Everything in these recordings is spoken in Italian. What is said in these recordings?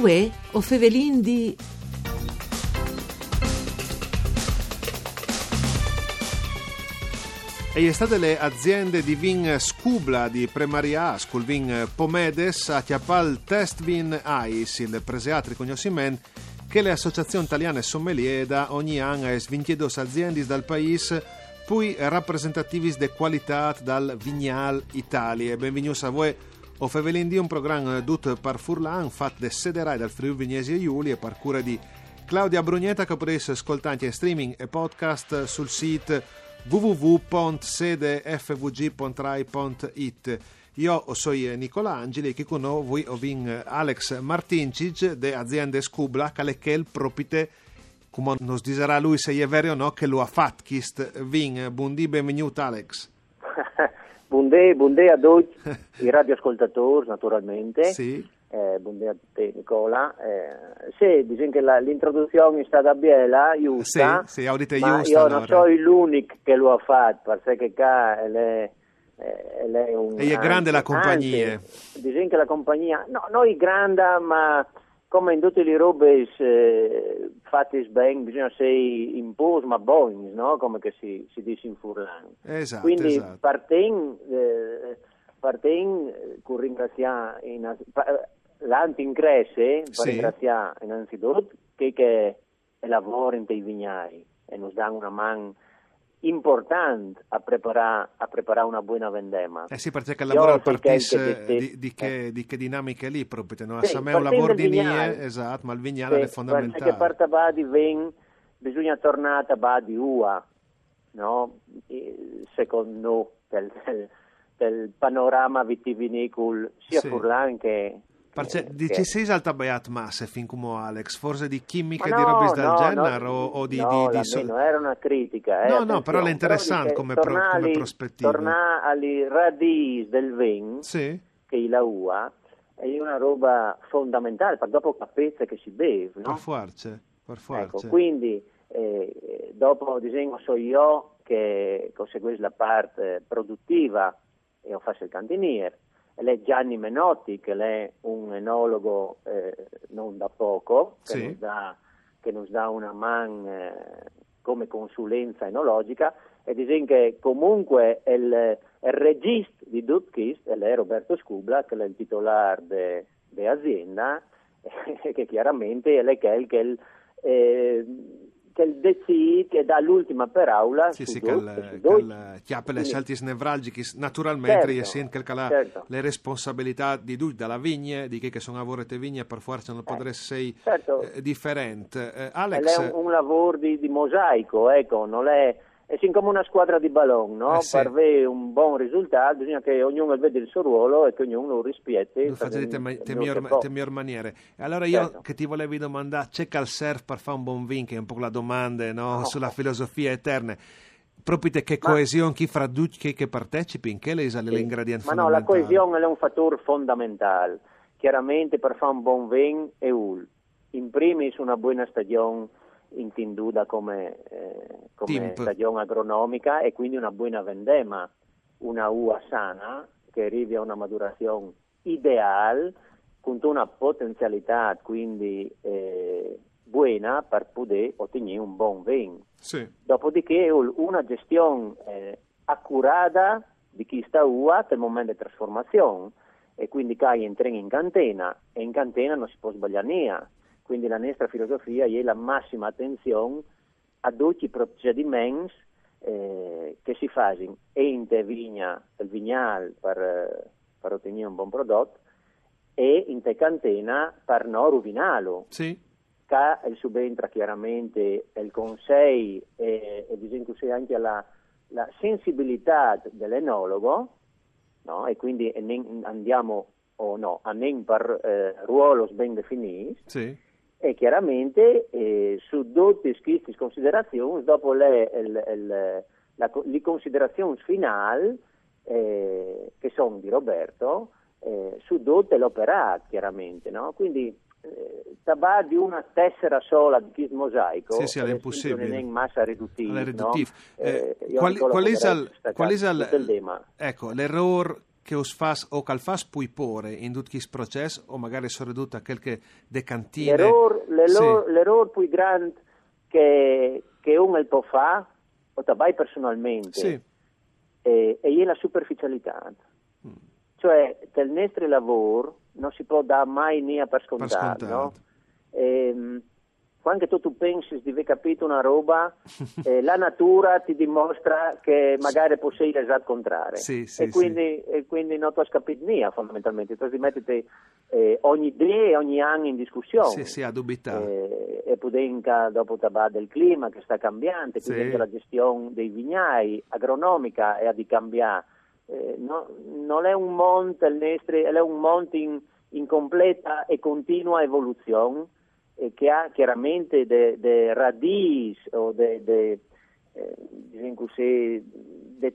Uè, o fevelin di... E state le aziende di vin Scubla di Premaria, col vin Pomedes, a chiappal test vin AIS, il preseatri cognoscimen, che le associazioni italiane sommelier da ogni anno e svinchiedos aziendis dal paese, poi rappresentativi de qualità dal Vignal Italia. Benvenuti a voi. O Fevelin di un programma tutto per Furlan, fatto da Sederai dal Friuli Vignesi e Iuli e per cura di Claudia Brugnetta che potete ascoltare in streaming e podcast sul sito www.sedefvg.rai.it io sono Nicola Angeli e qui con noi ho Alex Martincic de aziende Scubla che è il propite come nos diserà lui se è vero o no che lo ha fatto. Chist vin buondì benvenuto Alex buondì, buondì a tutti i radioascoltatori naturalmente sì eh, buondì a te Nicola eh, sì, diciamo che la, l'introduzione è stata bella giusta sì, sì, audite ma giusta io allora. non sono l'unico che lo ha fatto perché qua è eh, lei è un, e è grande la compagnia. Anzi, diciamo che la compagnia, no, noi grande, ma come in tutte le robe eh, fatte bene, bisogna essere in pos, ma buoni, no? Come che si, si dice in Furlan. Esatto, Quindi esatto. parten, eh, parten con ringraziare in, l'anti-incresse, per Sì. ringraziare innanzitutto che, che lavora in dei vignai e nos danno una mano importante a preparare, a preparare una buona vendema. Eh sì, perché Io lavora al so che partis anche te- di, di, che, di che dinamiche lì proprio, no? Sì, a me è un lavoro di nie, esatto, ma il vignale è Sì, fondamentale. Perché parte badi ven, bisogna tornare a badi ua, no? Secondo del, del, del panorama vitivinicolo sia Sì. Furlan che... Sei alta baiat masse fin come Alex, forse di Ma chimiche no, di robis del no, genere no, o, o di... no, di, di sol- era una critica. Eh, No, no, però è interessante come pro- come prospettiva. Tornare alle radici del vin, Sì, che è la UA, è una roba fondamentale, per dopo capezze che si beve, no? per forza, per Ecco, forza. quindi eh, dopo disegno so io che conseguisco la parte produttiva e ho fatto il cantiniere. Lei Gianni Menotti, che è un enologo eh, non da poco, che, Sì. nos, dà, una man eh, come consulenza enologica, e disegno che comunque il, il regista di Dutkist è Roberto Scubla, che è il titolare dell'azienda, che chiaramente è è il, che è il eh, decide che dà l'ultima per aula Sì, sì, chi ha le scelte nevralgiche, naturalmente, Certo, e sente che la- certo. le responsabilità di tutti, dalla vigne, di chi che sono lavorate vigne, per forza non potrebbe essere certo. eh, differente. Eh, Alex, è un, un lavoro di, di mosaico, ecco, non è, è sin come una squadra di ballon, no? Eh sì. Per avere un buon risultato bisogna che ognuno veda il suo ruolo e che ognuno lo rispetti. lo fate te, miglior, maniere. Allora io Certo. che ti volevo domandare, c'è cal serve per fare un buon vin, che è un po' la domanda no? No. sulla filosofia eterna. Proprio te che Ma- coesione chi fra tutti che, che partecipi, in che le Sì. le ingredienti Ma no, la coesione è un fattore fondamentale. Chiaramente per fare un buon vin è ul. In primis una buona stagione intenduta come, eh, come stagione agronomica e quindi una buona vendema, una uva sana che arrivi a una maturazione ideale con una potenzialità quindi eh, buona per poter ottenere un buon vin. Sì. Dopodiché una gestione eh, accurata di chi sta per il momento di trasformazione e quindi che entra in cantena e in cantena non si può sbagliare niente. Quindi la nostra filosofia è la massima attenzione a tutti i procedimenti eh, che si fanno in te vigna, il vignale per, eh, per ottenere un buon prodotto e in te cantena per non rovinarlo Sì. che il subentra chiaramente il consiglio e, e che anche la, la sensibilità dell'enologo, no? e quindi andiamo o no, a per eh, ruoli ben definiti, Sì. E chiaramente eh, su tutte queste considerazioni, dopo le, il- il- la le considerazioni finali, eh, che sono di Roberto, eh, su tutte l'operato chiaramente, no? quindi eh, di una tessera sola di questo mosaico Sì, sì, è impossibile. in massa riduttiva no? Eh, Eh, qual, qual è il, qual è il- ecco, l'errore che os fas o cal fas pui pore in tutto questo processo o magari sono ridotta qualche decantine. L'errore, l'errore, Sì. l'errore più grande che, che uno può fare, o tabai personalmente, Sì. è, è la superficialità. Cioè, del nostro lavoro non si può dare mai niente per scontato, scontato. no? Ehm, quando tu, tu pensi di aver capito una roba, eh, la natura ti dimostra che magari può essere l'esatto contrario. Sì, sì, e, quindi, e quindi non tu hai capito niente fondamentalmente. Tu mettete eh, ogni idea e ogni anno in discussione. Sì, sì, a dubitare. Eh, e pudenca dopo tabà del clima che sta cambiando, Sì. quindi la gestione dei vignai agronomica è a di cambiare. Eh, no- non è un monte, il nostro, è un monte in, in completa e continua evoluzione e che ha chiaramente delle radici o delle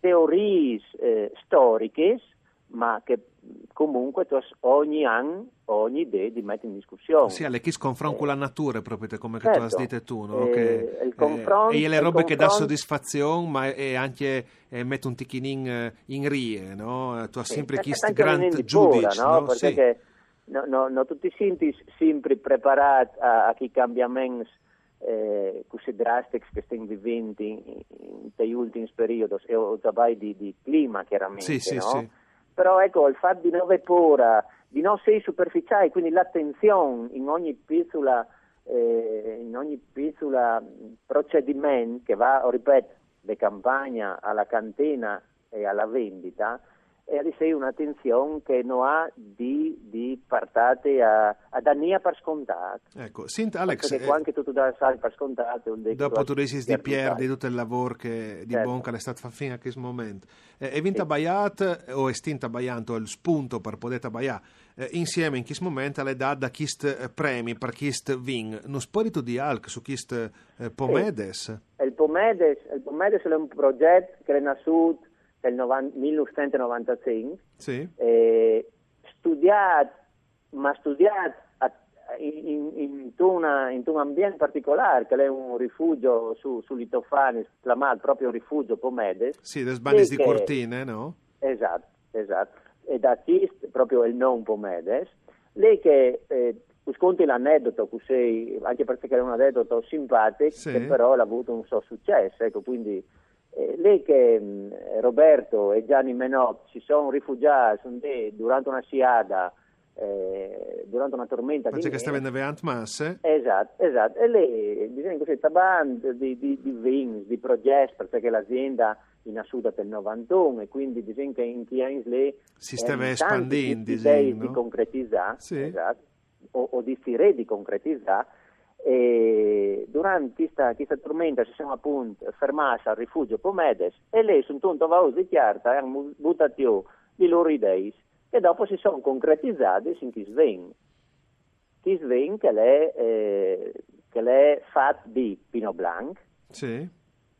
teorie eh, storiche, ma che comunque ogni anno, ogni idea di mettere in discussione. Sì, alle chi sconfronta con la natura, proprio come Certo. tu hai detto tu, no? Eh, che, il confronto- e le robe che dà soddisfazione, ma è anche eh, mette un ticchinin eh, in rie, no? Tu hai sempre di pura, giudice, no? no? Perché Sì. che no, no, no, tutti senti sempre preparati a, a chi cambiamenti eh, così drastici che stiamo vivendo in, in, negli ultimi periodi e o tabai di, di clima chiaramente, Sì, sì, no? sì. Però ecco, il fatto di non avere paura, di non essere superficiali, quindi l'attenzione in ogni piccola, eh, in ogni piccola procedimento che va, ripeto, da campagna alla cantina e alla vendita, e ad essere un'attenzione che non ha di, di partate a, a dare per scontato. Ecco, sint Alex, Perché eh, anche tu dai sai per scontato. dopo tu dici di perdi tutto il lavoro che di Certo. buon che è stato fatto fino a questo momento. Eh, è vinta Sì. Baiat o è stinta Baianto il spunto per poter Baià eh, insieme in questo momento le dà da chist premi per chist vin. Non spori tu di alc su chist eh, pomedes? Il Pomedes, il Pomedes è un progetto che è nato 90 1995, Sì. eh, studiato, ma studiato a- in, in, in una- in un ambiente particolare, che è un rifugio su, su Litofani, chiamato proprio rifugio Pomedes. Sì, le sbandis Sì, di che- cortine, no? Esatto, esatto. E da Tist, proprio il non Pomedes, lei che eh, sconti l'aneddoto, anche perché è un aneddoto simpatico, Sì. che però ha avuto un suo successo, ecco, quindi lei che mh, Roberto e Gianni Menot si sono rifugiati durante una sciada, eh, durante una tormenta di Perché che neve. sta vendendo Ant Masse? Esatto, esatto. E lì bisogna così taband di, di, di vins, di progetti, perché l'azienda è nata nel 91 e quindi bisogna che in Chiens lì Si stava eh, espandendo, disegno, di no? concretizzare, Sì. esatto, o, o di stire di concretizzare. E durante questa, questa tormenta si siamo appunto fermati al rifugio Pomedes e lì sono tutto va di chiarta e hanno buttato le loro idee e dopo si sono concretizzate in. Chi sveglia che l'è, eh, che l'è fatto di Pinot Blanc, Sì.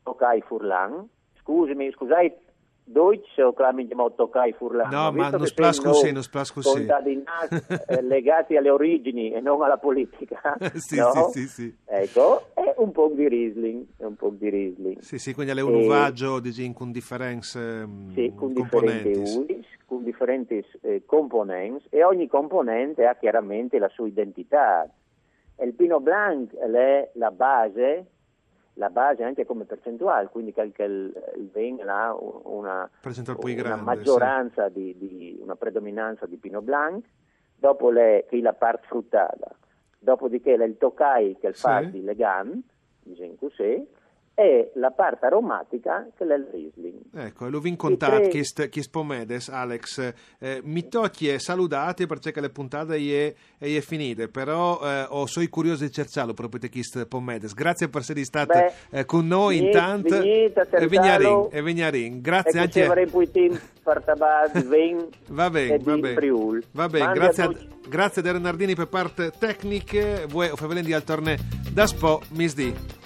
Tokai Furlan. Scusami, scusate, Deutsch o clami chiamato Tokai Furlan? No, ma non che splas sei così, noi non splas così. contadinati, eh, legati alle origini e non alla politica. Sì, no? sì, sì, sì. Ecco, è un po' di Riesling, è un po' di Riesling. Sì, sì, quindi è un uvaggio di con differenze mm, Sì, con componenti. uis, con differenti eh, componenti e ogni componente ha chiaramente la sua identità. Il Pinot Blanc è la base, la base anche come percentuale, quindi che, il, vin ha una, una grande, maggioranza di, di- una predominanza di Pinot Blanc, dopo le, è la parte fruttata, dopodiché il Tokai che è il Sì. di Legan, diciamo così, e la parte aromatica che è il Riesling. Ecco, lo vin contat tre- chist, chist pomedes, Alex. Eh, mi tocchi e saludati perché le puntate è, è finite, però eh, ho soi curioso di cercarlo proprio di chist pomedes. Grazie per essere stato Beh, eh, con noi venite- intanto. venite E. Vignarin, e Vignarin. Grazie e anche che avrei vin Va bene, e va bene. Va bene, grazie a grazie a Darren Nardini per parte tecniche. Voi, o Favelendi al torneo da Spo, misdi.